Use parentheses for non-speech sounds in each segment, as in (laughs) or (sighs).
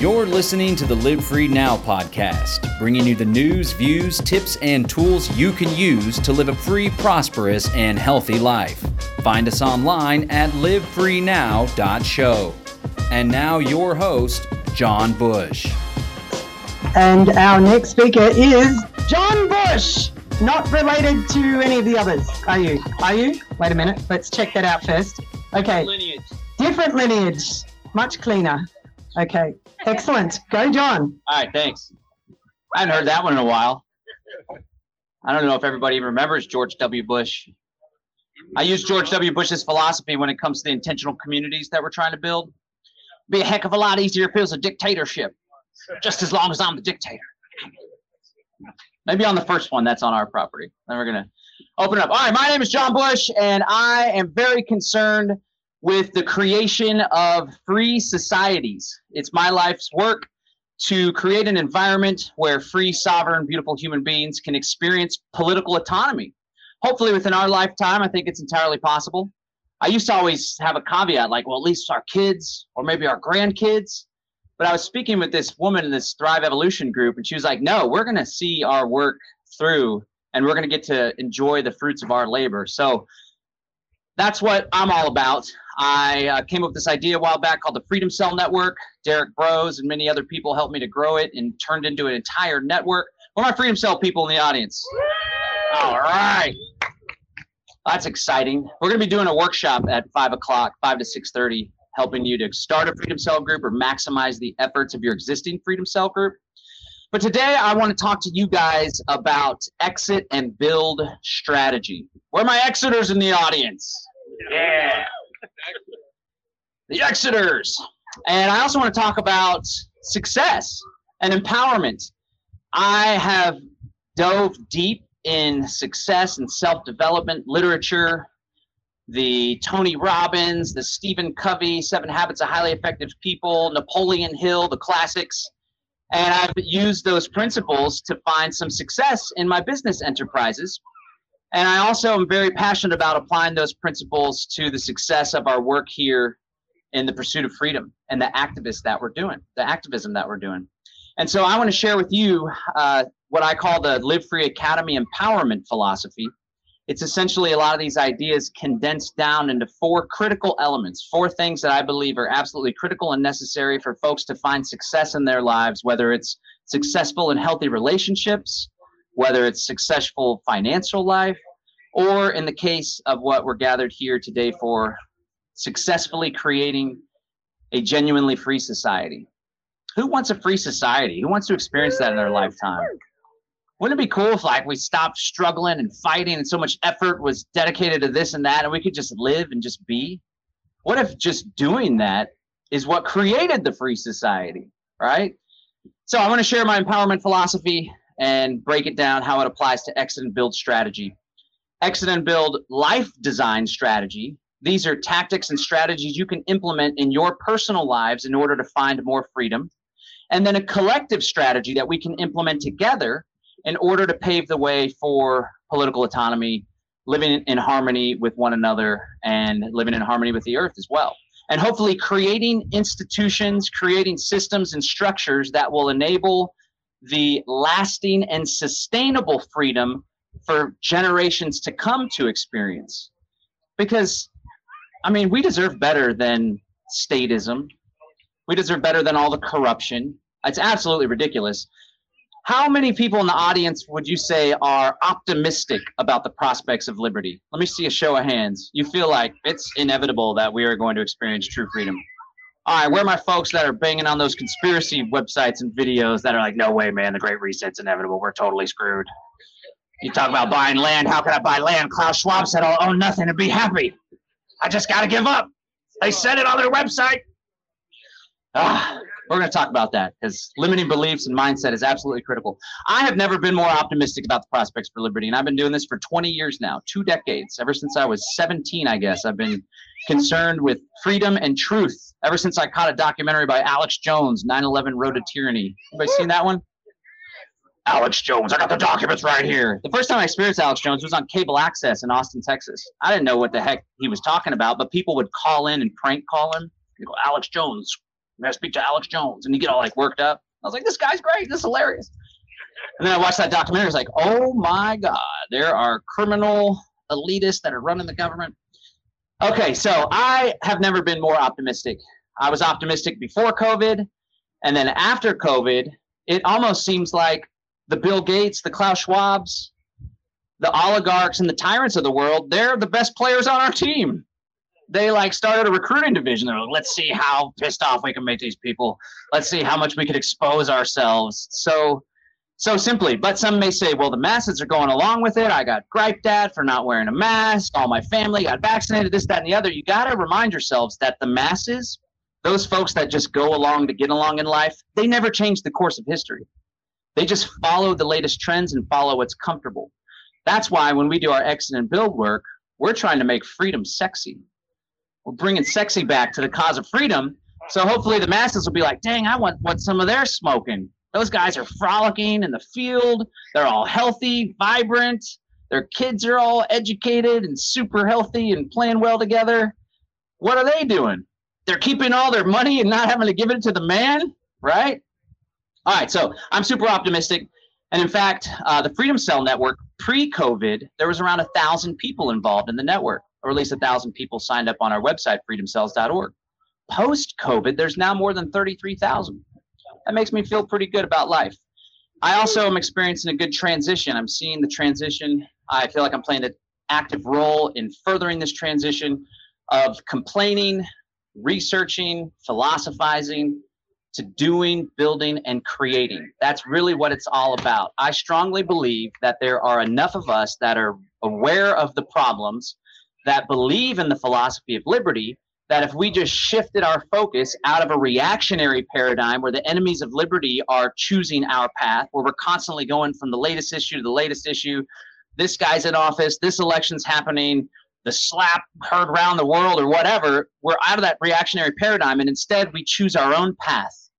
You're listening to the Live Free Now podcast, bringing you the news, views, tips, and tools you can use to live a free, prosperous, and healthy life. Find us online at livefreenow.show. And now, your host, John Bush. And our next speaker is John Bush. Not related to any of the others, are you? Are you? Wait a minute. Let's check that out first. Okay. lineage. Different lineage. Much cleaner. Okay. Excellent. Go, John. All right, thanks. I haven't heard that one in a while. I don't know if everybody remembers George W. Bush. I use George W. Bush's philosophy when it comes to the intentional communities that we're trying to build. Be a heck of a lot easier if it was a dictatorship, just as long as I'm the dictator. Maybe on the first one, that's on our property. Then we're gonna open it up. All right, my name is John Bush, and I am very concerned with the creation of free societies. It's my life's work to create an environment where free, sovereign, beautiful human beings can experience political autonomy. Hopefully, within our lifetime, I think it's entirely possible. I used to always have a caveat like, well, at least our kids or maybe our grandkids. But I was speaking with this woman in this Thrive Evolution group, and she was like, no, we're going to see our work through and we're going to get to enjoy the fruits of our labor. So that's what I'm all about. I uh, came up with this idea a while back called the Freedom Cell Network. Derrick Broze and many other people helped me to grow it and turned into an entire network. Where are my Freedom Cell people in the audience? All right. That's exciting. We're going to be doing a workshop at five o'clock, five to six thirty, helping you to start a Freedom Cell group or maximize the efforts of your existing Freedom Cell group. But today I want to talk to you guys about exit and build strategy. Where are my exiters in the audience? Yeah. The exiters. And I also want to talk about success and empowerment. I have dove deep in success and self development literature, the Tony Robbins, the Stephen Covey, Seven Habits of Highly Effective People, Napoleon Hill, the classics. And I've used those principles to find some success in my business enterprises. And I also am very passionate about applying those principles to the success of our work here in the pursuit of freedom and the activists that we're doing, the activism that we're doing. And so I want to share with you uh, what I call the Live Free Academy empowerment philosophy. It's essentially a lot of these ideas condensed down into four critical elements, four things that I believe are absolutely critical and necessary for folks to find success in their lives, whether it's successful and healthy relationships, whether it's successful financial life, or in the case of what we're gathered here today for, successfully creating a genuinely free society. Who wants a free society? Who wants to experience that in their lifetime? Wouldn't it be cool if like we stopped struggling and fighting and so much effort was dedicated to this and that and we could just live and just be? What if just doing that is what created the free society, right? So I want to share my empowerment philosophy and break it down how it applies to exit and build strategy. Exit and build life design strategy. These are tactics and strategies you can implement in your personal lives in order to find more freedom. And then a collective strategy that we can implement together in order to pave the way for political autonomy, living in harmony with one another, and living in harmony with the earth as well. And hopefully, creating institutions, creating systems and structures that will enable the lasting and sustainable freedom for generations to come to experience. Because, I mean, we deserve better than statism. We deserve better than all the corruption. It's absolutely ridiculous. How many people in the audience would you say are optimistic about the prospects of liberty? Let me see a show of hands. You feel like it's inevitable that we are going to experience true freedom. All right, where are my folks that are banging on those conspiracy websites and videos that are like, no way, man, the Great Reset's inevitable. We're totally screwed. You talk about buying land. How can I buy land? Klaus Schwab said I'll own nothing and be happy. I just got to give up. They said it on their website. Ah, we're going to talk about that because limiting beliefs and mindset is absolutely critical. I have never been more optimistic about the prospects for liberty, and I've been doing this for 20 years now, two decades. Ever since I was 17, I guess, I've been concerned with freedom and truth. Ever since I caught a documentary by Alex Jones, 9 11 Road to Tyranny. Anybody seen that one? Alex Jones. I got the documents right here. The first time I experienced Alex Jones was on cable access in Austin, Texas. I didn't know what the heck he was talking about, but people would call in and prank call him. Go, Alex Jones, I speak to Alex Jones? And you get all like worked up. I was like, this guy's great. This is hilarious. And then I watched that documentary. It's like, oh my God, there are criminal elitists that are running the government. Okay, so I have never been more optimistic. I was optimistic before COVID. And then after COVID, it almost seems like the Bill Gates, the Klaus Schwabs, the oligarchs, and the tyrants of the world, they're the best players on our team. They like started a recruiting division. They're like, let's see how pissed off we can make these people. Let's see how much we could expose ourselves. So so simply, but some may say, well, the masses are going along with it. I got griped at for not wearing a mask. All my family got vaccinated, this, that, and the other. You got to remind yourselves that the masses, those folks that just go along to get along in life, they never change the course of history. They just follow the latest trends and follow what's comfortable. That's why when we do our exit and build work, we're trying to make freedom sexy. We're bringing sexy back to the cause of freedom. So hopefully the masses will be like, dang, I want what some of their smoking. Those guys are frolicking in the field. They're all healthy, vibrant. Their kids are all educated and super healthy and playing well together. What are they doing? They're keeping all their money and not having to give it to the man, right? All right, so I'm super optimistic. And in fact, uh, the Freedom Cell Network pre COVID, there was around a thousand people involved in the network, or at least a thousand people signed up on our website, freedomcells.org. Post COVID, there's now more than 33,000 that makes me feel pretty good about life. I also am experiencing a good transition. I'm seeing the transition. I feel like I'm playing an active role in furthering this transition of complaining, researching, philosophizing, to doing, building, and creating. That's really what it's all about. I strongly believe that there are enough of us that are aware of the problems, that believe in the philosophy of liberty, that if we just shifted our focus out of a reactionary paradigm where the enemies of liberty are choosing our path, where we're constantly going from the latest issue to the latest issue, this guy's in office, this election's happening, the slap heard around the world or whatever, we're out of that reactionary paradigm and instead we choose our own path.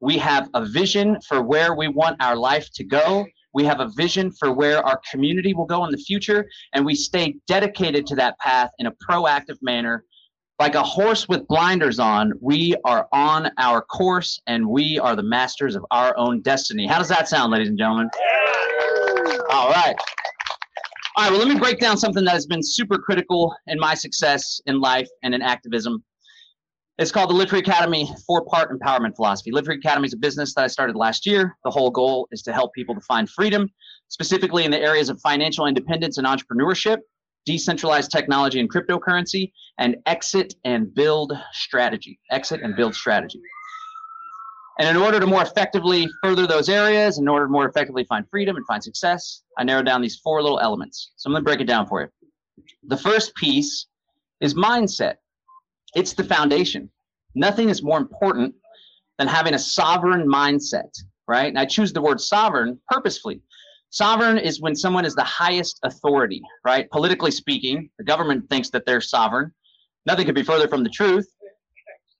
We have a vision for where we want our life to go. We have a vision for where our community will go in the future, and we stay dedicated to that path in a proactive manner like a horse with blinders on, we are on our course and we are the masters of our own destiny. How does that sound, ladies and gentlemen? All right. All right, well, let me break down something that has been super critical in my success in life and in activism. It's called the Live Academy four part empowerment philosophy. Live Academy is a business that I started last year. The whole goal is to help people to find freedom, specifically in the areas of financial independence and entrepreneurship decentralized technology and cryptocurrency, and exit and build strategy. Exit and build strategy. And in order to more effectively further those areas, in order to more effectively find freedom and find success, I narrowed down these four little elements. So I'm going to break it down for you. The first piece is mindset. It's the foundation. Nothing is more important than having a sovereign mindset, right? And I choose the word sovereign purposefully Sovereign is when someone is the highest authority, right? Politically speaking, the government thinks that they're sovereign. Nothing could be further from the truth.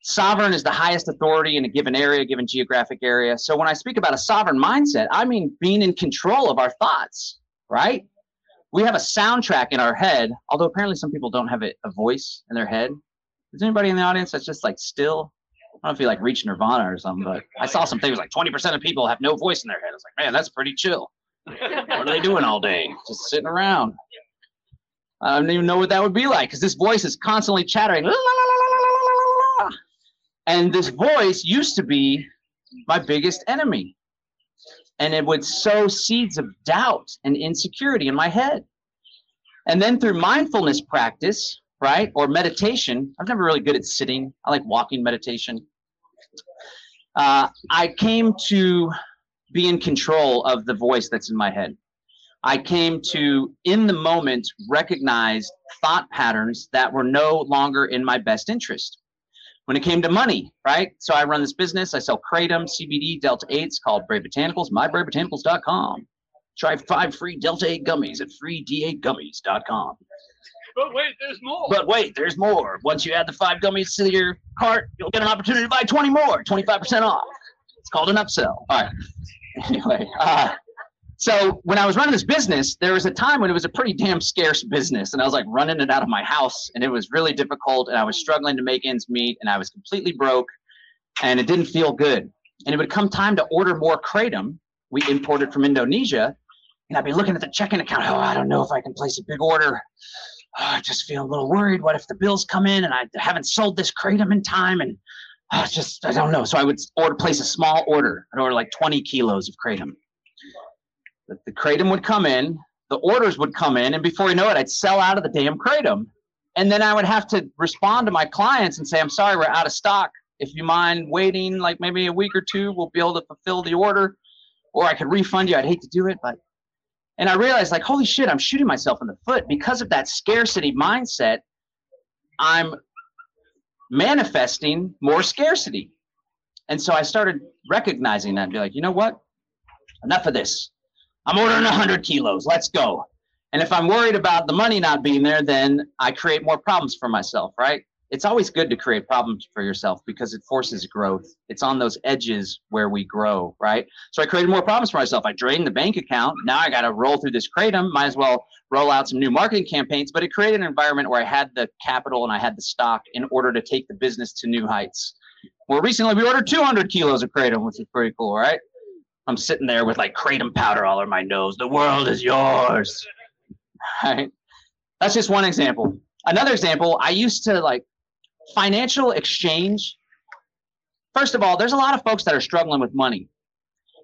Sovereign is the highest authority in a given area, given geographic area. So when I speak about a sovereign mindset, I mean being in control of our thoughts, right? We have a soundtrack in our head, although apparently some people don't have a, voice in their head. Is anybody in the audience that's just like still? I don't know if you like reach nirvana or something, but I saw some things like 20% of people have no voice in their head. I was like, man, that's pretty chill what are they doing all day? Just sitting around. I don't even know what that would be like because this voice is constantly chattering. And this voice used to be my biggest enemy. And it would sow seeds of doubt and insecurity in my head. And then through mindfulness practice, right, or meditation, I'm never really good at sitting. I like walking meditation. Uh, I came to be in control of the voice that's in my head. I came to, in the moment, recognize thought patterns that were no longer in my best interest. When it came to money, right? So I run this business. I sell kratom, CBD, Delta 8s called Brave Botanicals, myBraveBotanicals.com. Try five free Delta 8 gummies at freed8gummies.com. But wait, there's more. But wait, there's more. Once you add the five gummies to your cart, you'll get an opportunity to buy 20 more, 25% off. It's called an upsell. All right. (laughs) anyway, uh, so when I was running this business, there was a time when it was a pretty damn scarce business, and I was like running it out of my house, and it was really difficult, and I was struggling to make ends meet, and I was completely broke. and it didn't feel good. And it would come time to order more kratom. We imported from Indonesia, and I'd be looking at the checking account. Oh, I don't know if I can place a big order. Oh, I just feel a little worried. What if the bills come in and I haven't sold this kratom in time? And oh, just I don't know. So I would order place a small order. I'd order like 20 kilos of kratom. The, the kratom would come in, the orders would come in, and before you know it, I'd sell out of the damn kratom. And then I would have to respond to my clients and say, I'm sorry, we're out of stock. If you mind waiting like maybe a week or two, we'll be able to fulfill the order. Or I could refund you. I'd hate to do it, but and I realized like, holy shit, I'm shooting myself in the foot because of that scarcity mindset. I'm manifesting more scarcity. And so I started recognizing that and be like, you know what? Enough of this. I'm ordering 100 kilos. Let's go. And if I'm worried about the money not being there, then I create more problems for myself, right? It's always good to create problems for yourself because it forces growth. It's on those edges where we grow, right? So I created more problems for myself. I drained the bank account. Now I got to roll through this kratom. Might as well roll out some new marketing campaigns. But it created an environment where I had the capital and I had the stock in order to take the business to new heights. More recently, we ordered 200 kilos of kratom, which is pretty cool, right? I'm sitting there with like kratom powder all over my nose. The world is yours. (laughs) Right? That's just one example. Another example, I used to like financial exchange, first of all, there's a lot of folks that are struggling with money.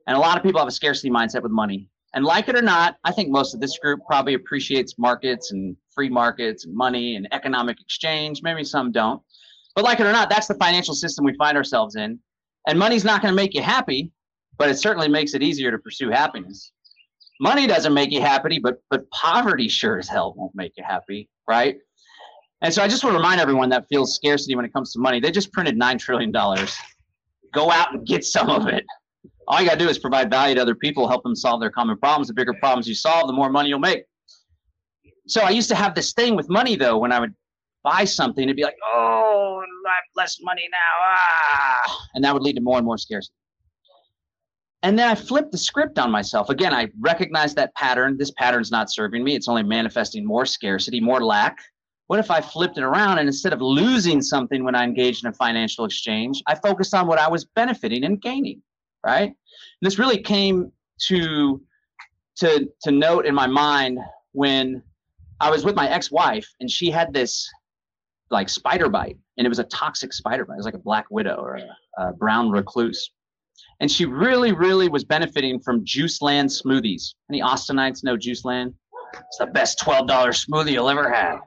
And a lot of people have a scarcity mindset with money. And like it or not, I think most of this group probably appreciates markets and free markets and money and economic exchange. Maybe some don't. But like it or not, that's the financial system we find ourselves in. And money's not going to make you happy, but it certainly makes it easier to pursue happiness. Money doesn't make you happy, but but poverty sure as hell won't make you happy, right? And so I just want to remind everyone that feels scarcity when it comes to money. They just printed $9 trillion. Go out and get some of it. All you got to do is provide value to other people, help them solve their common problems. The bigger problems you solve, the more money you'll make. So I used to have this thing with money, though, when I would buy something, it'd be like, oh, I have less money now. Ah. And that would lead to more and more scarcity. And then I flipped the script on myself. Again, I recognized that pattern. This pattern's not serving me. It's only manifesting more scarcity, more lack. What if I flipped it around and instead of losing something when I engaged in a financial exchange, I focused on what I was benefiting and gaining, right? And this really came to to to note in my mind when I was with my ex-wife and she had this like spider bite and it was a toxic spider bite. It was like a black widow or a, a brown recluse. And she really, really was benefiting from Juice Land smoothies. Any Austinites know Juice Land? It's the best $12 smoothie you'll ever have.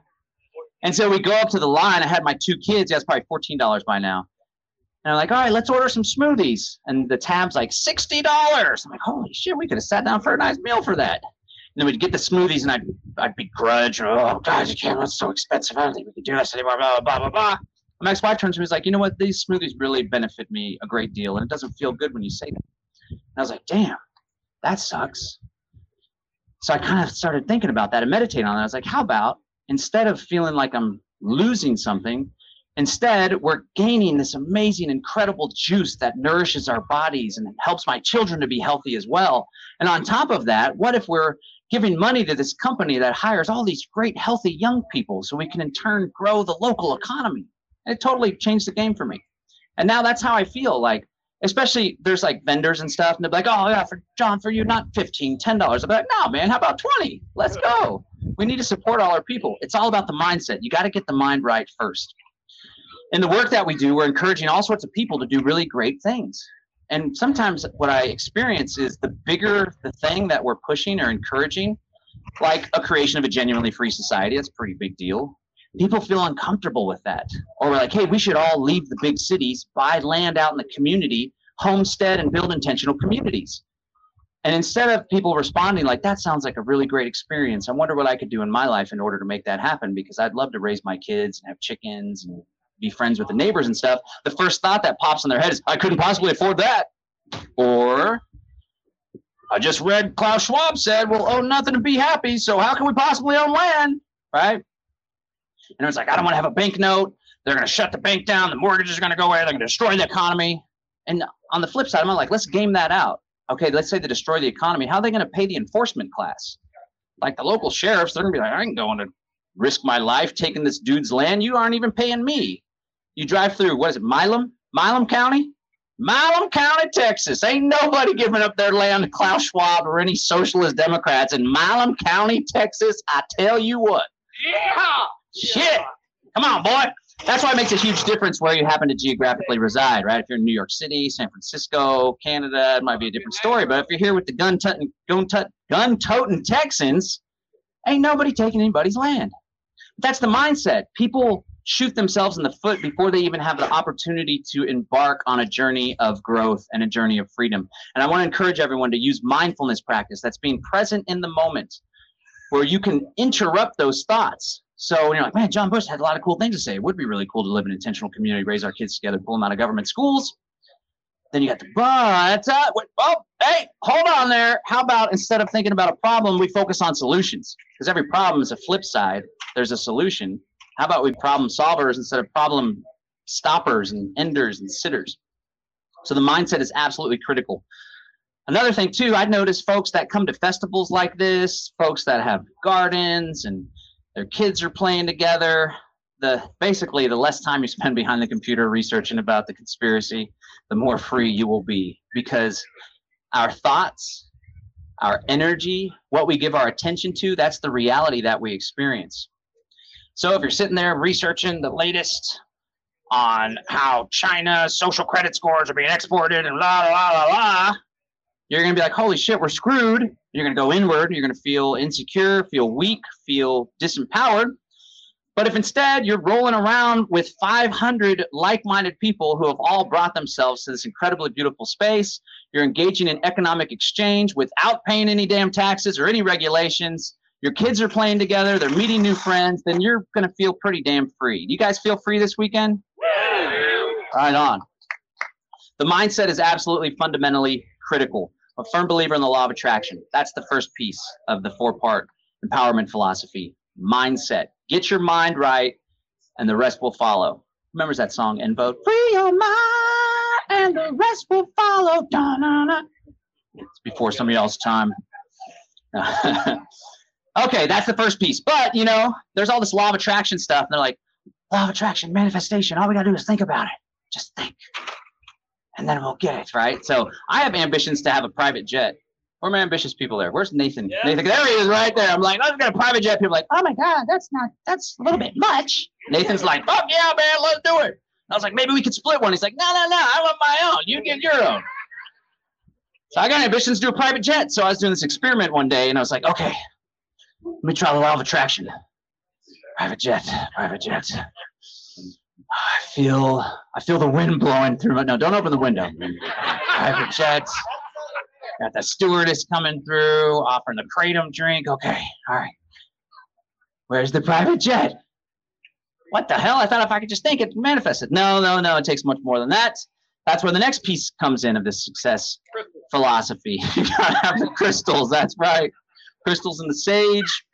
And so we go up to the line. I had my two kids. That's probably fourteen dollars by now. And I'm like, all right, let's order some smoothies. And the tab's like sixty dollars. I'm like, holy shit, we could have sat down for a nice meal for that. And then we'd get the smoothies, and I'd I'd begrudge, oh God, you can't. It's so expensive. I don't think we can do this anymore. Blah blah blah blah. My ex-wife turns to me, is like, you know what? These smoothies really benefit me a great deal, and it doesn't feel good when you say that. And I was like, damn, that sucks. So I kind of started thinking about that and meditating on that. I was like, how about instead of feeling like I'm losing something, instead we're gaining this amazing, incredible juice that nourishes our bodies and helps my children to be healthy as well. And on top of that, what if we're giving money to this company that hires all these great, healthy young people so we can in turn grow the local economy? And it totally changed the game for me. And now that's how I feel like especially there's like vendors and stuff and they're like oh yeah for john for you not 15 10 dollars be like no man how about 20 let's go we need to support all our people. It's all about the mindset. You got to get the mind right first. In the work that we do we're encouraging all sorts of people to do really great things. And sometimes what i experience is the bigger the thing that we're pushing or encouraging like a creation of a genuinely free society that's a pretty big deal. People feel uncomfortable with that. Or we're like, hey, we should all leave the big cities, buy land out in the community, homestead, and build intentional communities. And instead of people responding like, that sounds like a really great experience, I wonder what I could do in my life in order to make that happen because I'd love to raise my kids and have chickens and be friends with the neighbors and stuff. The first thought that pops in their head is, I couldn't possibly afford that. Or, I just read Klaus Schwab said, we'll own nothing to be happy, so how can we possibly own land? Right? And it was like, I don't want to have a bank note. They're going to shut the bank down. The mortgages are going to go away. They're going to destroy the economy. And on the flip side, I'm like, let's game that out. Okay, let's say they destroy the economy. How are they going to pay the enforcement class? Like the local sheriffs, they're going to be like, I ain't going to risk my life taking this dude's land. You aren't even paying me. You drive through, what is it, Milam? Milam County? Milam County, Texas. Ain't nobody giving up their land to Klaus Schwab or any socialist Democrats in Milam County, Texas. I tell you what. Yeah. Shit. Come on, boy. That's why it makes a huge difference where you happen to geographically reside, right? If you're in New York City, San Francisco, Canada, it might be a different story. But if you're here with the gun toting, gun gun toting Texans, ain't nobody taking anybody's land. That's the mindset. People shoot themselves in the foot before they even have the opportunity to embark on a journey of growth and a journey of freedom. And I want to encourage everyone to use mindfulness practice. That's being present in the moment, where you can interrupt those thoughts. So you're like, man, John Bush had a lot of cool things to say. It would be really cool to live in an intentional community, raise our kids together, pull them out of government schools. Then you got the but uh, oh, hey, hold on there. How about instead of thinking about a problem, we focus on solutions? Because every problem is a flip side. There's a solution. How about we problem solvers instead of problem stoppers and enders and sitters? So the mindset is absolutely critical. Another thing too, I notice folks that come to festivals like this, folks that have gardens and their kids are playing together. The basically the less time you spend behind the computer researching about the conspiracy, the more free you will be because our thoughts, our energy, what we give our attention to, that's the reality that we experience. So if you're sitting there researching the latest on how China's social credit scores are being exported and la la la la, you're gonna be like, holy shit, we're screwed. You're gonna go inward. You're gonna feel insecure, feel weak, feel disempowered. But if instead you're rolling around with 500 like minded people who have all brought themselves to this incredibly beautiful space, you're engaging in economic exchange without paying any damn taxes or any regulations, your kids are playing together, they're meeting new friends, then you're going to feel pretty damn free. You guys feel free this weekend? Right on. The mindset is absolutely fundamentally critical. A firm believer in the law of attraction. That's the first piece of the four part empowerment philosophy mindset. Get your mind right, and the rest will follow. Remembers that song, En Vogue Free your mind, and the rest will follow. Da-na-na. It's before somebody else's time. (laughs) okay, that's the first piece. But, you know, there's all this law of attraction stuff. And they're like, law of attraction, manifestation. All we got to do is think about it. Just think. And then we'll get it, right? So I have ambitions to have a private jet. Where are my ambitious people there? Where's Nathan? Yeah. Nathan, there he is right there. I'm like, I've got a private jet. People are like, oh my God, that's not, that's a little bit much. Nathan's like, fuck yeah, man, let's do it. I was like, maybe we could split one. He's like, no, no, no, I want my own. You get your own. So I got ambitions to do a private jet. So I was doing this experiment one day and I was like, okay, let me try the law of attraction. Private jet, private jet. I feel I feel the wind blowing through no, don't open the window. Private jet. Got the stewardess coming through, offering the kratom drink. Okay, all right. Where's the private jet? What the hell? I thought if I could just think it manifested. No, no, no, it takes much more than that. That's where the next piece comes in of this success philosophy. (laughs) you gotta have the crystals, that's right. Crystals and the sage.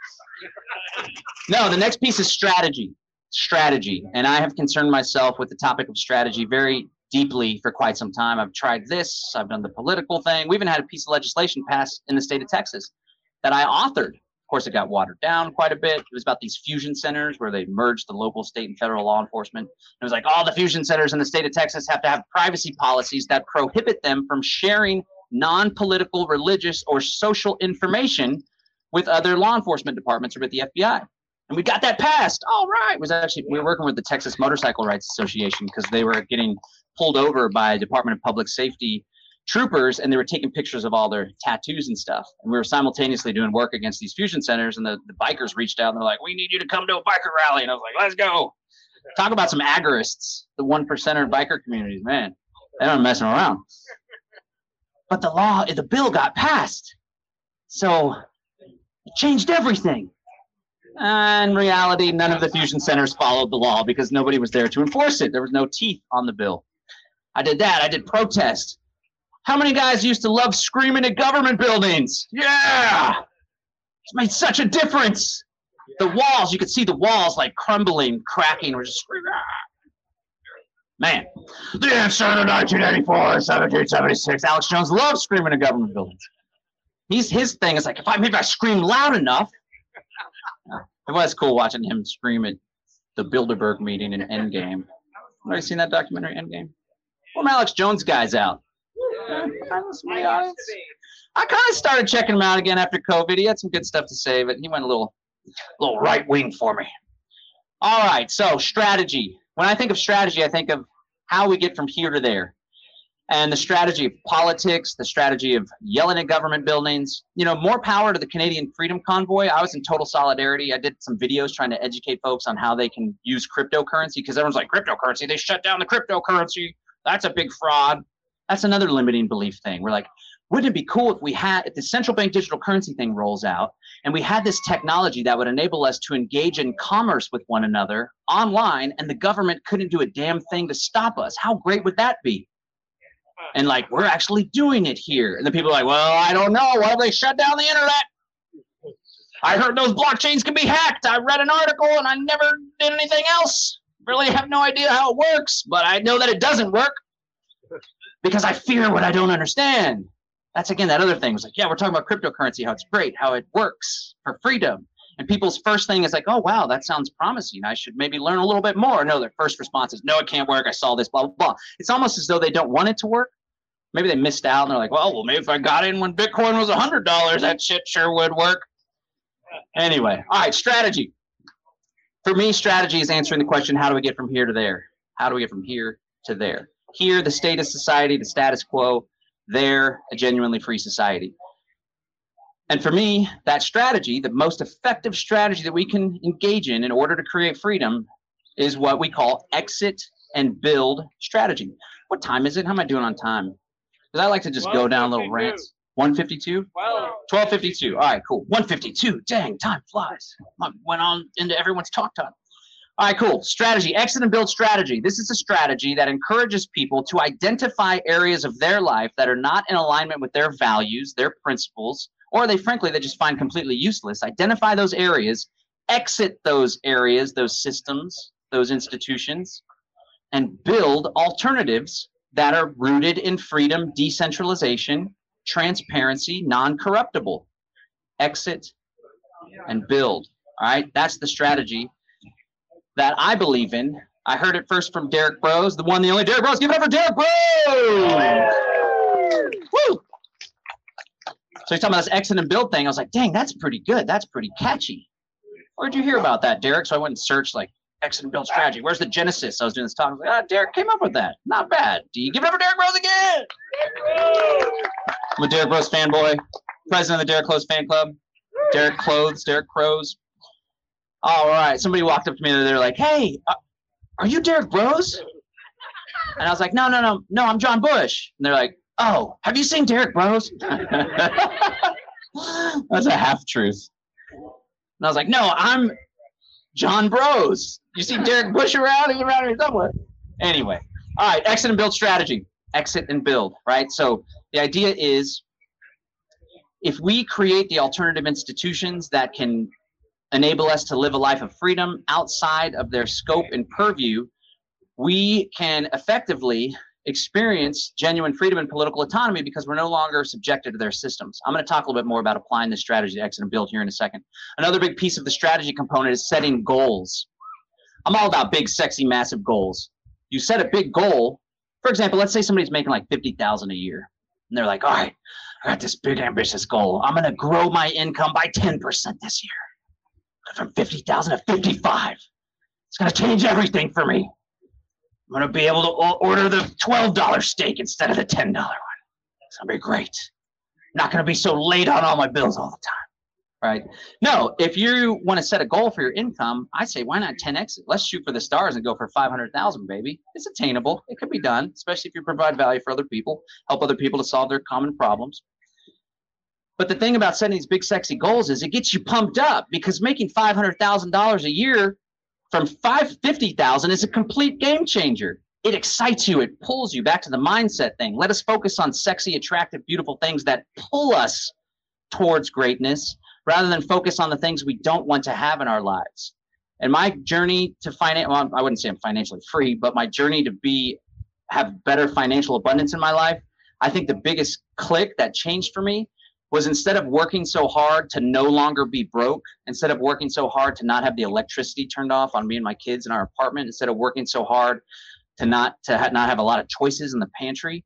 No, the next piece is strategy. Strategy. And I have concerned myself with the topic of strategy very deeply for quite some time. I've tried this, I've done the political thing. We even had a piece of legislation passed in the state of Texas that I authored. Of course, it got watered down quite a bit. It was about these fusion centers where they merged the local, state, and federal law enforcement. It was like all the fusion centers in the state of Texas have to have privacy policies that prohibit them from sharing non political, religious, or social information with other law enforcement departments or with the FBI. And we got that passed. All right. It was actually, we were working with the Texas Motorcycle Rights Association because they were getting pulled over by Department of Public Safety troopers and they were taking pictures of all their tattoos and stuff. And we were simultaneously doing work against these fusion centers and the, the bikers reached out and they're like, we need you to come to a biker rally. And I was like, let's go. Talk about some agorists, the one percenter biker communities, man. They don't messing around. But the law, the bill got passed. So it changed everything. And in reality, none of the fusion centers followed the law because nobody was there to enforce it. There was no teeth on the bill. I did that. I did protest. How many guys used to love screaming at government buildings? Yeah. It's made such a difference. The walls, you could see the walls like crumbling, cracking, or just screaming. "Ah." Man, the answer to 1984, 1776. Alex Jones loves screaming at government buildings. He's his thing is like if I maybe I scream loud enough. Was cool watching him scream at the Bilderberg meeting in Endgame. Anybody seen that documentary, Endgame? Well, Alex Jones guys out. I kind of started checking him out again after COVID. He had some good stuff to say, but he went a little, little right wing for me. All right, so strategy. When I think of strategy, I think of how we get from here to there and the strategy of politics, the strategy of yelling at government buildings. You know, more power to the Canadian Freedom Convoy. I was in total solidarity. I did some videos trying to educate folks on how they can use cryptocurrency because everyone's like, cryptocurrency, they shut down the cryptocurrency. That's a big fraud. That's another limiting belief thing. We're like, wouldn't it be cool if we had, if the central bank digital currency thing rolls out and we had this technology that would enable us to engage in commerce with one another online and the government couldn't do a damn thing to stop us? How great would that be? And like we're actually doing it here. And the people are like, well, I don't know. Why they shut down the internet? I heard those blockchains can be hacked. I read an article and I never did anything else. Really have no idea how it works, but I know that it doesn't work because I fear what I don't understand. That's again that other thing. It's like, yeah, we're talking about cryptocurrency, how it's great, how it works for freedom. And people's first thing is like, oh wow, that sounds promising. I should maybe learn a little bit more. No, their first response is, no, it can't work. I saw this, blah blah blah. It's almost as though they don't want it to work. Maybe they missed out and they're like, well, well, maybe if I got in when Bitcoin was hundred dollars, that shit sure would work. Anyway, all right, strategy. For me, strategy is answering the question, how do we get from here to there? How do we get from here to there? Here, the state of society, the status quo. There, a genuinely free society. And for me, that strategy, the most effective strategy that we can engage in in order to create freedom, is what we call exit and build strategy. What time is it? How am I doing on time? Because I like to just go down little rants. 152? 1252. All right, cool. 152. Dang, time flies. I went on into everyone's talk time. All right, cool. Strategy, exit and build strategy. This is a strategy that encourages people to identify areas of their life that are not in alignment with their values, their principles, or they frankly they just find completely useless. Identify those areas, exit those areas, those systems, those institutions, and build alternatives that are rooted in freedom, decentralization, transparency, non corruptible. Exit and build. All right, that's the strategy that I believe in. I heard it first from Derrick Broze, the one, the only Derrick Broze. Give it up for Derrick Broze! Woo! So he's talking about this exit and build thing. I was like, dang, that's pretty good. That's pretty catchy. Where'd you hear about that, Derrick? So I went and searched like and build strategy. Where's the genesis? I was doing this talk. I was like, ah, Derrick came up with that. Not bad. Do you give it up for Derrick Broze again? I'm a Derrick Broze fanboy, president of the Derek Clothes fan club. Derek Clothes, Derek Crows. All right. Somebody walked up to me and they're like, hey, uh, are you Derrick Broze? And I was like, no, no, no, no, I'm John Bush. And they're like, oh, have you seen Derrick Broze? (laughs) That's a half truth. And I was like, no, I'm John Bros. You see Derek Bush around? He's around here somewhere. Anyway, all right, exit and build strategy. Exit and build, right? So the idea is if we create the alternative institutions that can enable us to live a life of freedom outside of their scope and purview, we can effectively experience genuine freedom and political autonomy because we're no longer subjected to their systems. I'm going to talk a little bit more about applying this strategy to exit and build here in a second. Another big piece of the strategy component is setting goals. I'm all about big, sexy, massive goals. You set a big goal. For example, let's say somebody's making like 50,000 a year and they're like, all right, I got this big ambitious goal. I'm going to grow my income by 10% this year from 50,000 to 55. It's going to change everything for me. I'm going to be able to order the $12 steak instead of the $10 one. It's going to be great. Not going to be so late on all my bills all the time. Right? No, if you want to set a goal for your income, I say why not 10x it? Let's shoot for the stars and go for 500,000, baby. It's attainable. It could be done, especially if you provide value for other people, help other people to solve their common problems. But the thing about setting these big, sexy goals is it gets you pumped up because making $500,000 a year from 550,000 is a complete game changer. It excites you, it pulls you back to the mindset thing. Let us focus on sexy, attractive, beautiful things that pull us towards greatness rather than focus on the things we don't want to have in our lives. And my journey to finance, well, I wouldn't say I'm financially free, but my journey to be have better financial abundance in my life, I think the biggest click that changed for me was instead of working so hard to no longer be broke, instead of working so hard to not have the electricity turned off on me and my kids in our apartment, instead of working so hard to not to ha- not have a lot of choices in the pantry.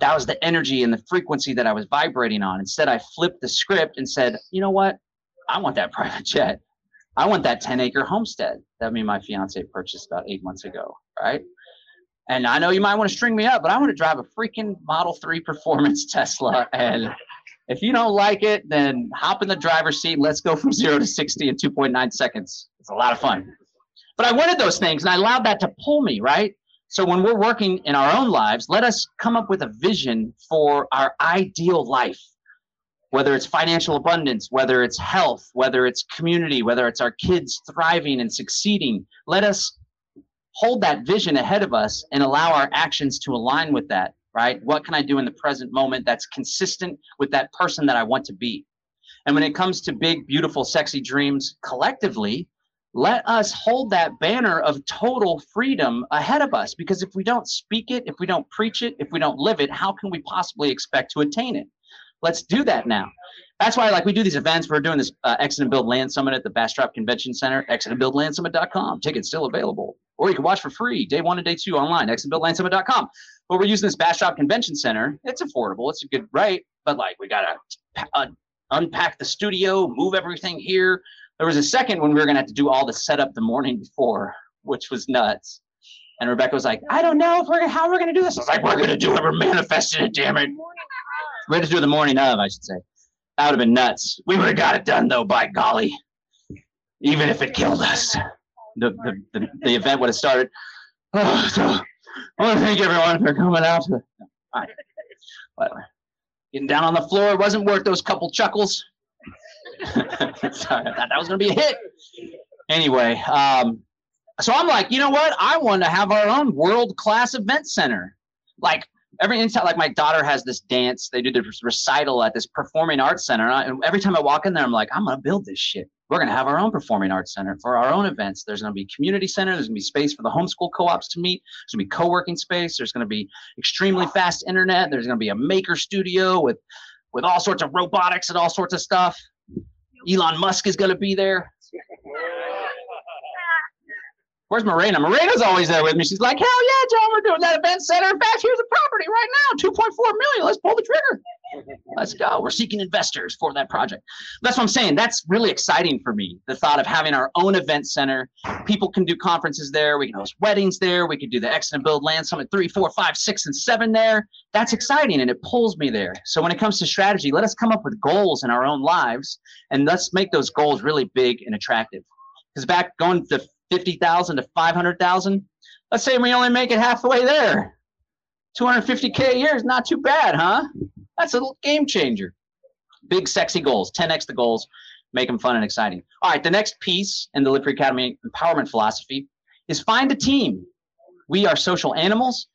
That was the energy and the frequency that I was vibrating on. Instead, I flipped the script and said, you know what? I want that (laughs) private jet. I want that 10 acre homestead that me and my fiance purchased about eight months ago, right? And I know you might want to string me up, but I want to drive a freaking Model 3 performance (laughs) Tesla. And if you don't like it, then hop in the driver's seat. Let's go from zero to 60 in 2.9 seconds. It's a lot of fun. But I wanted those things and I allowed that to pull me, right? So when we're working in our own lives, let us come up with a vision for our ideal life. Whether it's financial abundance, whether it's health, whether it's community, whether it's our kids thriving and succeeding, let us hold that vision ahead of us and allow our actions to align with that, right? What can I do in the present moment that's consistent with that person that I want to be? And when it comes to big, beautiful, sexy dreams collectively, let us hold that banner of total freedom ahead of us because if we don't speak it, if we don't preach it, if we don't live it, how can we possibly expect to attain it? Let's do that now. That's why, like, we do these events. We're doing this uh, Exit and Build Land Summit at the Bastrop Convention Center, exitandbuildlandsummit.com. Tickets still available. Or you can watch for free day one and day two online, exitandbuildlandsummit.com. But we're using this Bastrop Convention Center. It's affordable. It's a good rate, but like, we got to uh, unpack the studio, move everything here, there was a second when we were to have to do all the setup the morning before, which was nuts. And Rebecca was like, I don't know if we're how we're to do this. I was like, we're to do it. We're manifesting it, damn it. We had to do it the morning of, I should say. That would have been nuts. We would have got it done, though, by golly. Even if it killed us, the, the, the, the event would have started. Oh, (sighs) so I want to thank everyone for coming out. To, all right. Getting down on the floor wasn't worth those couple chuckles. (laughs) Sorry, I thought that was going to be a hit. Anyway, um, so I'm like, you know what? I want to have our own world class event center. Like every inside, like my daughter has this dance. They do this recital at this performing arts center, and, I, and every time I walk in there, I'm like, I'm to build this shit. We're going to have our own performing arts center for our own events. There's going to be community center. There's going to be space for the homeschool co-ops to meet. There's going to be co-working space. There's going to be extremely fast internet. There's going to be a maker studio with with all sorts of robotics and all sorts of stuff. Elon Musk is going to be there. Where's Morena? Morena's always there with me. She's like, hell yeah, John, we're doing that event center. In fact, here's the property right now, 2.4 million. Let's pull the trigger. (laughs) Let's go. We're seeking investors for that project. That's what I'm saying. That's really exciting for me. The thought of having our own event center. People can do conferences there. We can host weddings there. We could do the Exit and Build Land Summit three, four, five, six, and seven there. That's exciting and it pulls me there. So when it comes to strategy, let us come up with goals in our own lives and let's make those goals really big and attractive. Because back going to 50,000 to 500,000, let's say we only make it halfway there. 250K a year is not too bad, huh? That's a game changer. Big, sexy goals, 10x the goals, make them fun and exciting. All right, the next piece in the Live Academy empowerment philosophy is find a team. We are social animals.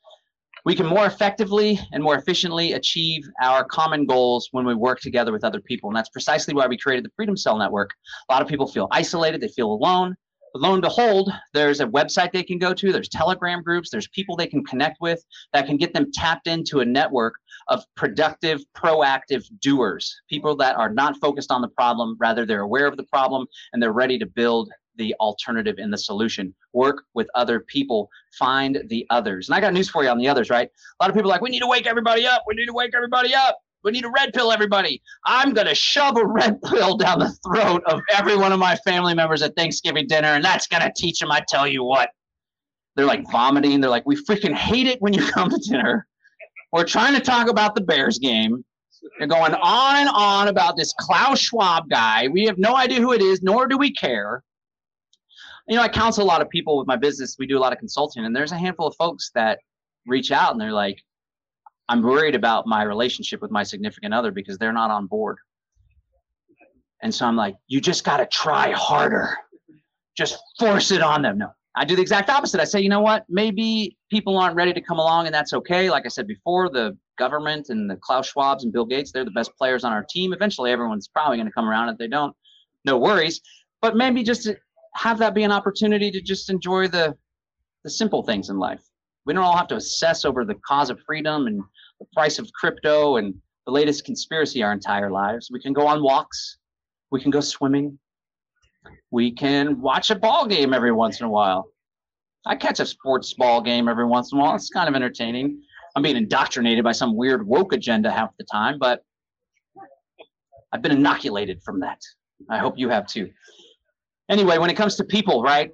We can more effectively and more efficiently achieve our common goals when we work together with other people. And that's precisely why we created the Freedom Cell Network. A lot of people feel isolated, they feel alone. But lo and behold, there's a website they can go to, there's Telegram groups, there's people they can connect with that can get them tapped into a network of productive, proactive doers, people that are not focused on the problem, rather, they're aware of the problem and they're ready to build the alternative in the solution. Work with other people, find the others. And I got news for you on the others, right? A lot of people like, we need to wake everybody up. We need to wake everybody up. We need a red pill, everybody. I'm going to shove a red (laughs) pill down the throat of every one of my family members at Thanksgiving dinner, and that's going to teach them, I tell you what. They're like vomiting. They're like, we freaking hate it when you (laughs) come to dinner. We're trying to talk about the Bears game. They're going on and on about this Klaus Schwab guy. We have no idea who it is, nor do we care. You know, I counsel a lot of people with my business. We do a lot of consulting, and there's a handful of folks that reach out and they're like, I'm worried about my relationship with my significant other because they're not on board. And so I'm like, you just got to try harder. Just force it on them. No, I do the exact opposite. I say, you know what? Maybe people aren't ready to come along, and that's okay. Like I said before, the government and the Klaus Schwabs and Bill Gates, they're the best players on our team. Eventually, everyone's probably going to come around. If they don't, no worries. But maybe just have that be an opportunity to just enjoy the the simple things in life. We don't all have to assess over the cause of freedom and the price of crypto and the latest conspiracy our entire lives. We can go on walks. We can go swimming we can watch a ball game every once in a while. I catch a sports ball game every once in a while. It's kind of entertaining. I'm being indoctrinated by some weird woke agenda half the time, but I've been inoculated from that. I hope you have too. Anyway, when it comes to people, right?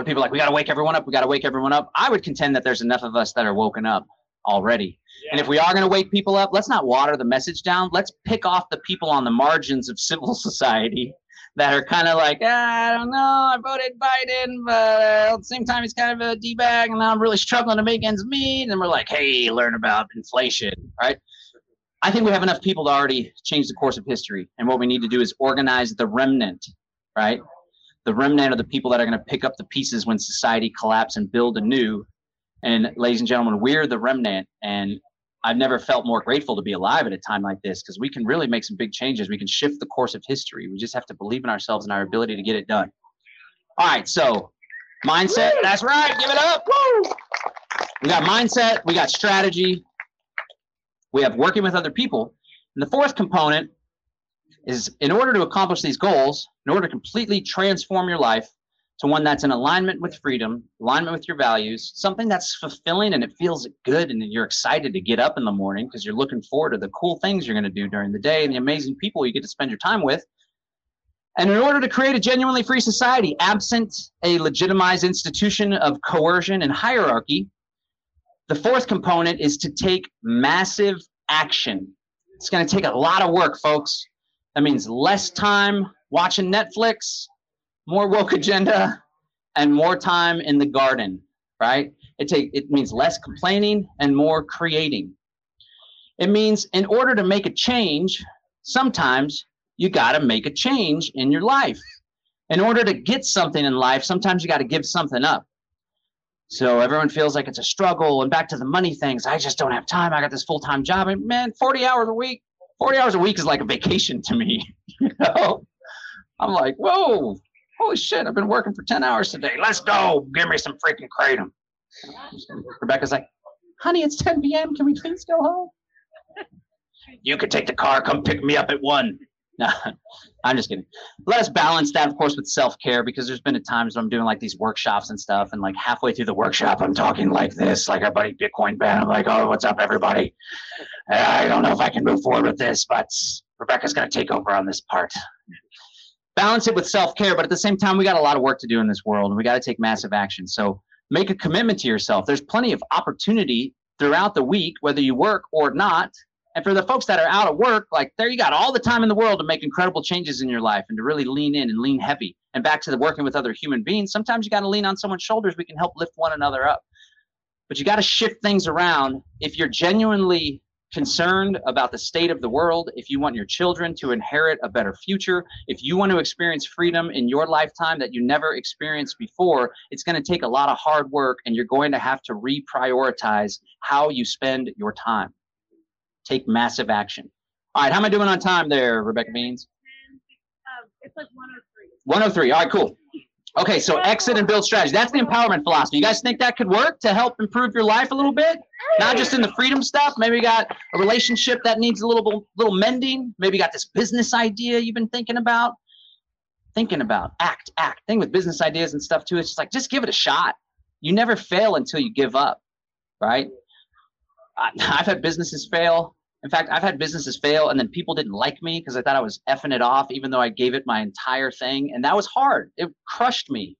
Of people like, we got to wake everyone up. We got to wake everyone up. I would contend that there's enough of us that are woken up already. And if we are going to wake people up, let's not water the message down. Let's pick off the people on the margins of (laughs) civil society that are kind of like, ah, I don't know, I voted Biden, but uh, at the same time, he's kind of a D bag, and I'm really struggling to make ends meet. And we're like, hey, learn about inflation, right? I think we have enough people to already change the course of history. And what we need to do is organize the remnant, right? The remnant of the people that are going to pick up the pieces when society collapses and build anew. And ladies and gentlemen, we're the remnant. And I've never felt more grateful to be alive at a time like this because we can really make some big changes. We can shift the course of history. We just have to believe in ourselves and our ability to get it done. All right, so mindset. That's right. Give it up. Woo! We got mindset. We got strategy. We have working with other people. And the fourth component is in order to accomplish these goals, in order to completely transform your life, to one that's in alignment with freedom, alignment with your values, something that's fulfilling and it feels good and you're excited to get up in the morning because you're looking forward to the cool things you're going to do during the day and the amazing people you get to spend your time with. And in order to create a genuinely free society, absent a legitimized institution of coercion and hierarchy, the fourth component is to take massive action. It's going to take a lot of work, folks. That means less time watching Netflix, more woke agenda and more time in the garden, right? It take it means less complaining and more creating. It means in order to make a change, sometimes you got to make a change in your life. In order to get something in life, sometimes you got to give something up. So everyone feels like it's a struggle and back to the money things. I just don't have time. I got this full-time job and man, 40 hours a week, 40 hours a week is like a vacation to me. (laughs) You know? I'm like, whoa, Holy shit, I've been working for 10 hours today. Let's go. Give me some freaking kratom. Rebecca's like, honey, it's 10 p.m. Can we please go home? You could take the car, come pick me up at one. No, (laughs) I'm just kidding. Let us balance that, of course, with self care because there's been a times when I'm doing like these workshops and stuff, and like halfway through the workshop, I'm talking like this, like our buddy Bitcoin Ben. I'm like, oh, what's up, everybody? I don't know if I can move forward with this, but Rebecca's going to take over on this part balance it with self-care but at the same time we got a lot of work to do in this world and we got to take massive action so make a commitment to yourself there's plenty of opportunity throughout the week whether you work or not and for the folks that are out of work like there you got all the time in the world to make incredible changes in your life and to really lean in and lean heavy. And back to the working with other human beings sometimes you got to lean on someone's shoulders. We can help lift one another up. But you got to shift things around. If you're genuinely concerned about the state of the world, if you want your children to inherit a better future, if you want to experience freedom in your lifetime that you never experienced before, it's going to take a lot of hard work and you're going to have to reprioritize how you spend your time. Take massive action. All right, how am I doing on time there, Rebecca Beans? Um, it's like 103. 103. All right, cool. Okay, so exit and build strategy. That's the empowerment philosophy. You guys think that could work to help improve your life a little bit? Not just in the freedom stuff. Maybe you got a relationship that needs a little little mending. Maybe you got this business idea you've been thinking about. Thinking about act, act. Thing with business ideas and stuff too. It's just like just give it a shot. You never fail until you give up, right? (laughs) I've had businesses fail. In fact, I've had businesses fail and then people didn't like me because I thought I was effing it off, even though I gave it my entire thing. And that was hard. It crushed me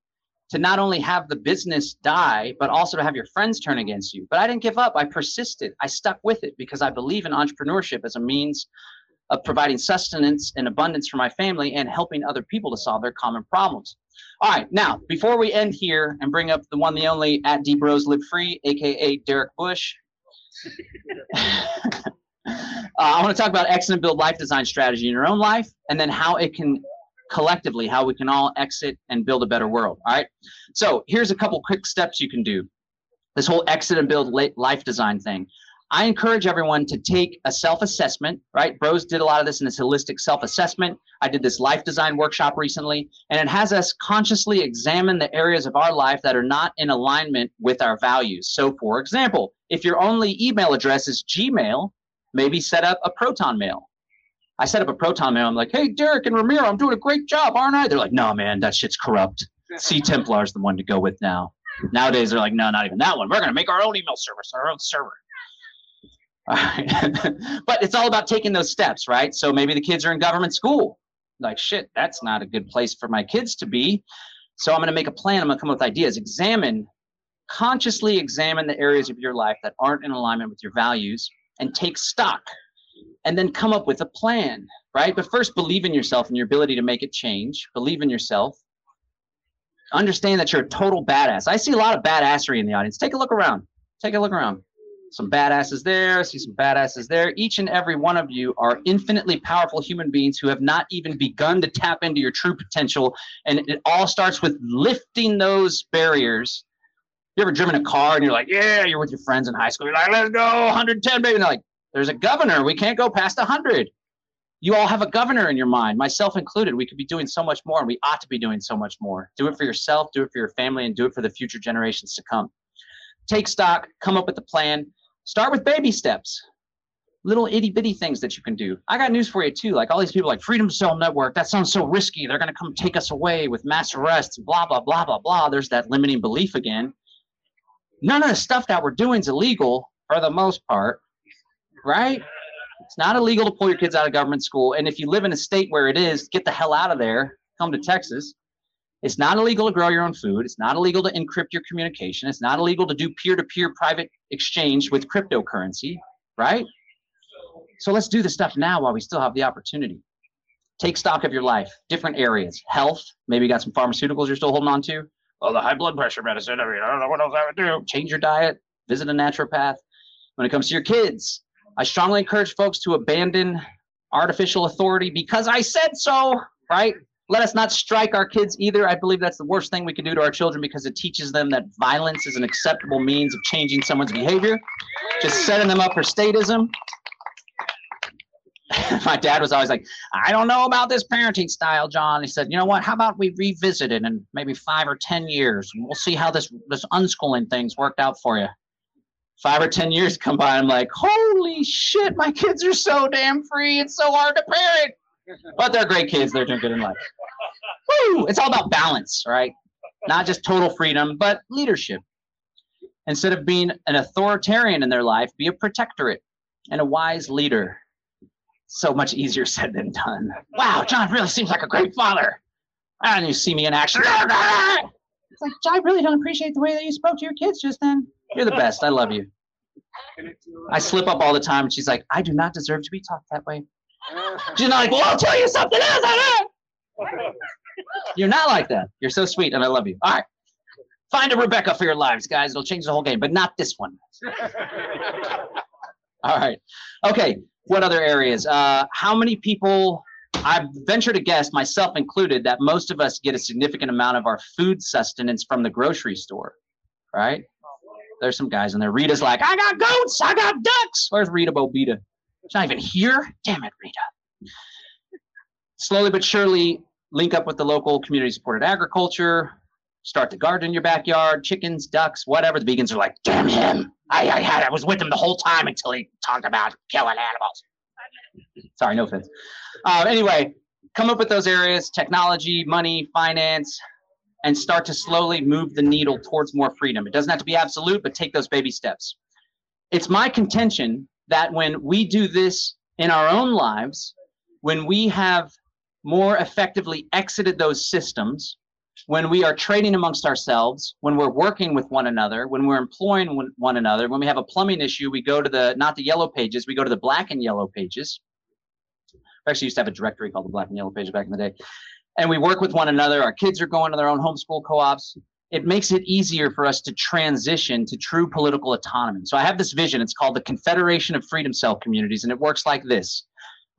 to not only have the business die, but also to have your friends turn against you. But I didn't give up. I persisted. I stuck with it because I believe in entrepreneurship as a means of providing sustenance and abundance for my family and helping other people to solve their common problems. All right, now before we end here and bring up the one, the only at D Bros Live Free, aka Derrick Broze. (laughs) Uh, I want to talk about exit and build life design strategy in your own life, and then how it can collectively, how we can all exit and build a better world. All right. So here's a couple quick steps you can do. This whole exit and build life design thing. I encourage everyone to take a self-assessment, right? Broze did a lot of this in this holistic self-assessment. I did this life design workshop recently, and it has us consciously examine the areas of our life that are not in alignment with our values. So for example, if your only email address is Gmail, maybe set up a proton mail. I set up a proton mail. I'm like, hey, Derrick and Ramiro, I'm doing a great job, aren't I? They're like, no, man, that shit's corrupt. C (laughs) Templar's the one to go with now. Nowadays, they're like, no, not even that one. We're going to make our own email service, our own server. (laughs) But it's all about taking those steps, right? So maybe the kids are in government school. Like, shit, that's not a good place for my kids to be. So I'm going to make a plan. I'm going to come up with ideas. Examine, consciously examine the areas of your life that aren't in alignment with your values and take stock and then come up with a plan, right? But first, believe in yourself and your ability to make it change. Believe in yourself. Understand that you're a total badass. I see a lot of badassery in the audience. Take a look around. Take a look around. Some badasses there. See some badasses there. Each and every one of you are infinitely powerful human beings who have not even begun to tap into your true potential. And it all starts with lifting those barriers. You ever driven a car and you're like, yeah, you're with your friends in high school. You're like, let's go 110, baby. And they're like, there's a governor. We can't go past 100. You all have a governor in your mind, myself included. We could be doing so much more, and we ought to be doing so much more. Do it for yourself, do it for your family, and do it for the future generations to come. Take stock, come up with a plan. Start with baby steps, little itty bitty things that you can do. I got news for you too. Like all these people, like Freedom Cell Network, that sounds so risky. They're going to come take us away with mass arrests, blah, blah, blah, blah, blah. There's that limiting belief again. None of the stuff that we're doing is illegal for the most part right? It's not illegal to pull your kids out of government school. And if you live in a state where it is, get the hell out of there. Come to Texas. It's not illegal to grow your own food. It's not illegal to encrypt your communication. It's not illegal to do peer to peer private exchange with cryptocurrency, right? So let's do the stuff now while we still have the opportunity. Take stock of your life, different areas, health. Maybe you got some pharmaceuticals you're still holding on to. Oh, the high blood pressure medicine. I mean, I don't know what else I would do. Change your diet, visit a naturopath. When it comes to your kids, I strongly encourage folks to abandon artificial authority because I said so, right? Let us not strike our kids either. I believe that's the worst thing we can do to our children because it teaches them that violence is an acceptable means of changing someone's behavior, just setting them up for statism. (laughs) My dad was always like, I don't know about this parenting style, John. He said, you know what? How about we revisit it in maybe five or 10 years? And we'll see how this, this unschooling thing's worked out for you five or ten years come by i'm like holy shit my kids are so damn free it's so hard to parent but they're great kids. They're doing good in life. Woo! it's all about balance right? Not just total freedom but leadership. Instead of being an authoritarian in their life be a protectorate and a wise leader. So much easier said than done. Wow john really seems like a great father. And you see me in action. It's like i really don't appreciate the way that you spoke to your kids just then. You're the best. I love you. I slip up all the time, and she's like, I do not deserve to be talked that way. She's not like, well, I'll tell you something else. (laughs) You're not like that. You're so sweet, and I love you. All right. Find a Rebecca for your lives, guys. It'll change the whole game, but not this one. (laughs) All right. Okay. What other areas? Uh, how many people? I venture to guess, myself included, that most of us get a significant amount of our food sustenance from the grocery store, right? There's some guys in there. Rita's like, I got goats, I got ducks. Where's Rita Bobita? She's not even here. Damn it, Rita. Slowly but surely, link up with the local community supported agriculture. Start to garden in your backyard, chickens, ducks, whatever. The vegans are like, damn him. I, I had I was with him the whole time until he talked about killing animals. Sorry, no offense. Uh, anyway, come up with those areas: technology, money, finance, and start to slowly move the needle towards more freedom. It doesn't have to be absolute, but take those baby steps. It's my contention that when we do this in our own lives, when we have more effectively exited those systems, when we are trading amongst ourselves, when we're working with one another, when we're employing one another, when we have a plumbing issue, we go to the not the yellow pages, we go to the black and yellow pages. I actually used to have a directory called the black and yellow page back in the day and we work with one another. Our kids are going to their own homeschool co-ops. It makes it easier for us to transition to true political autonomy. So I have this vision. It's called the Confederation of Freedom Cell Communities, and it works like this.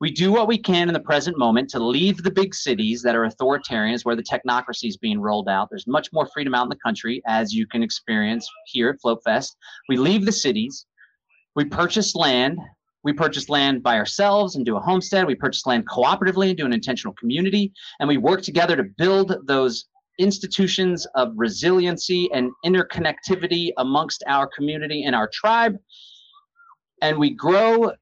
We do what we can in the present moment to leave the big cities that are authoritarians where the technocracy is being rolled out. There's much more freedom out in the country, as you can experience here at Float Fest. We leave the cities. We purchase land we purchase land by ourselves and do a homestead. We purchase land cooperatively and do an intentional community. And we work together to build those institutions of resiliency and interconnectivity amongst our community and our tribe. And we grow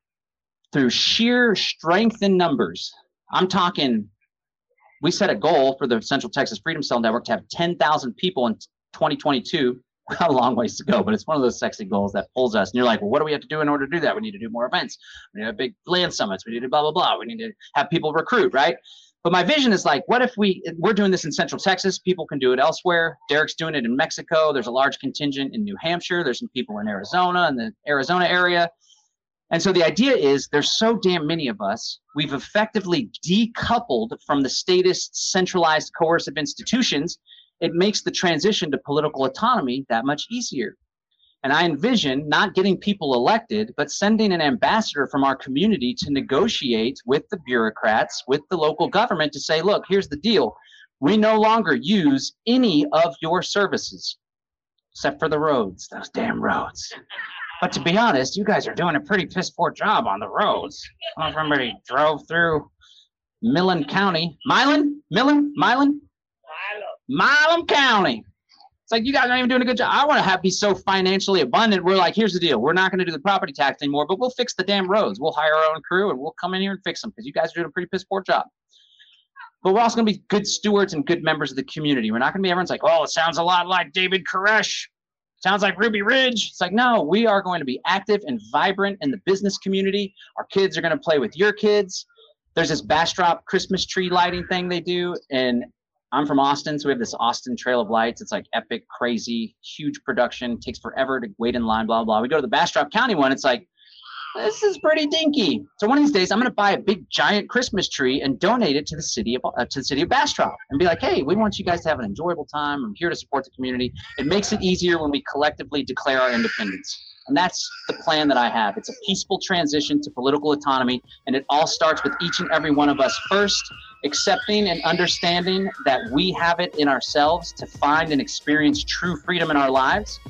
through sheer strength in numbers. I'm talking, we set a goal for the Central Texas Freedom Cell Network to have 10,000 people in 2022. (laughs) A long ways to go, but it's one of those sexy goals that pulls us. And you're like, well, what do we have to do in order to do that? We need to do more events. We need to have big land summits. We need to blah blah blah. We need to have people recruit, right? But my vision is like, what if we we're doing this in Central Texas? People can do it elsewhere. Derrick's doing it in Mexico. There's a large contingent in New Hampshire. There's some people in Arizona in the Arizona area. And so the idea is there's so damn many of us. We've effectively decoupled from the statist, centralized, coercive institutions. It makes the transition to political autonomy that much easier. And I envision not getting people elected, but sending an ambassador from our community to negotiate with the bureaucrats, with the local government to say, look, here's the deal. We no longer use any of your services, except for the roads, those damn roads. But to be honest, you guys are doing a pretty piss poor job on the roads. I don't know if everybody drove through Millen County. Milan? Millen? Milan? Milam County. It's like you guys aren't even doing a good job. I want to have be so financially abundant. We're like, here's the deal: we're not going to do the property tax anymore, but we'll fix the damn roads. We'll hire our own crew and we'll come in here and fix them because you guys are doing a pretty piss poor job. But we're also going to be good stewards and good members of the community. We're not going to be everyone's like, oh, it sounds a lot like David Koresh. Sounds like Ruby Ridge. It's like, no, we are going to be active and vibrant in the business community. Our kids are going to play with your kids. There's this Bastrop Christmas tree lighting thing they do, and I'm from Austin, so we have this Austin Trail of Lights. It's like epic, crazy, huge production. Takes forever to wait in line, blah, blah. We go to the Bastrop County one. It's like, this is pretty dinky. So one of these days, I'm going to buy a big, giant Christmas tree and donate it to the city of uh, to the city of Bastrop, and be like, hey, we want you guys to have an enjoyable time. I'm here to support the community. It makes it easier when we collectively declare our independence. And that's the plan that I have. It's a peaceful transition to political autonomy, and it all starts with each and every one of us first accepting and understanding that we have it in ourselves to find and experience true freedom in our lives.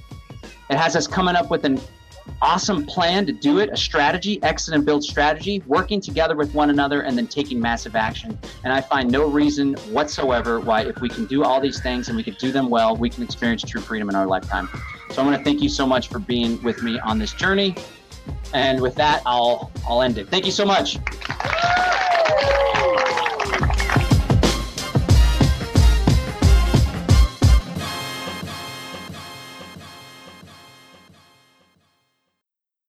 It has us coming up with an awesome plan to do it, a strategy, exit and build strategy, working together with one another, and then taking massive action. And I find no reason whatsoever why, if we can do all these things and we can do them well, we can experience true freedom in our lifetime. So I want to thank you so much for being with me on this journey. And with that, I'll I'll end it. Thank you so much.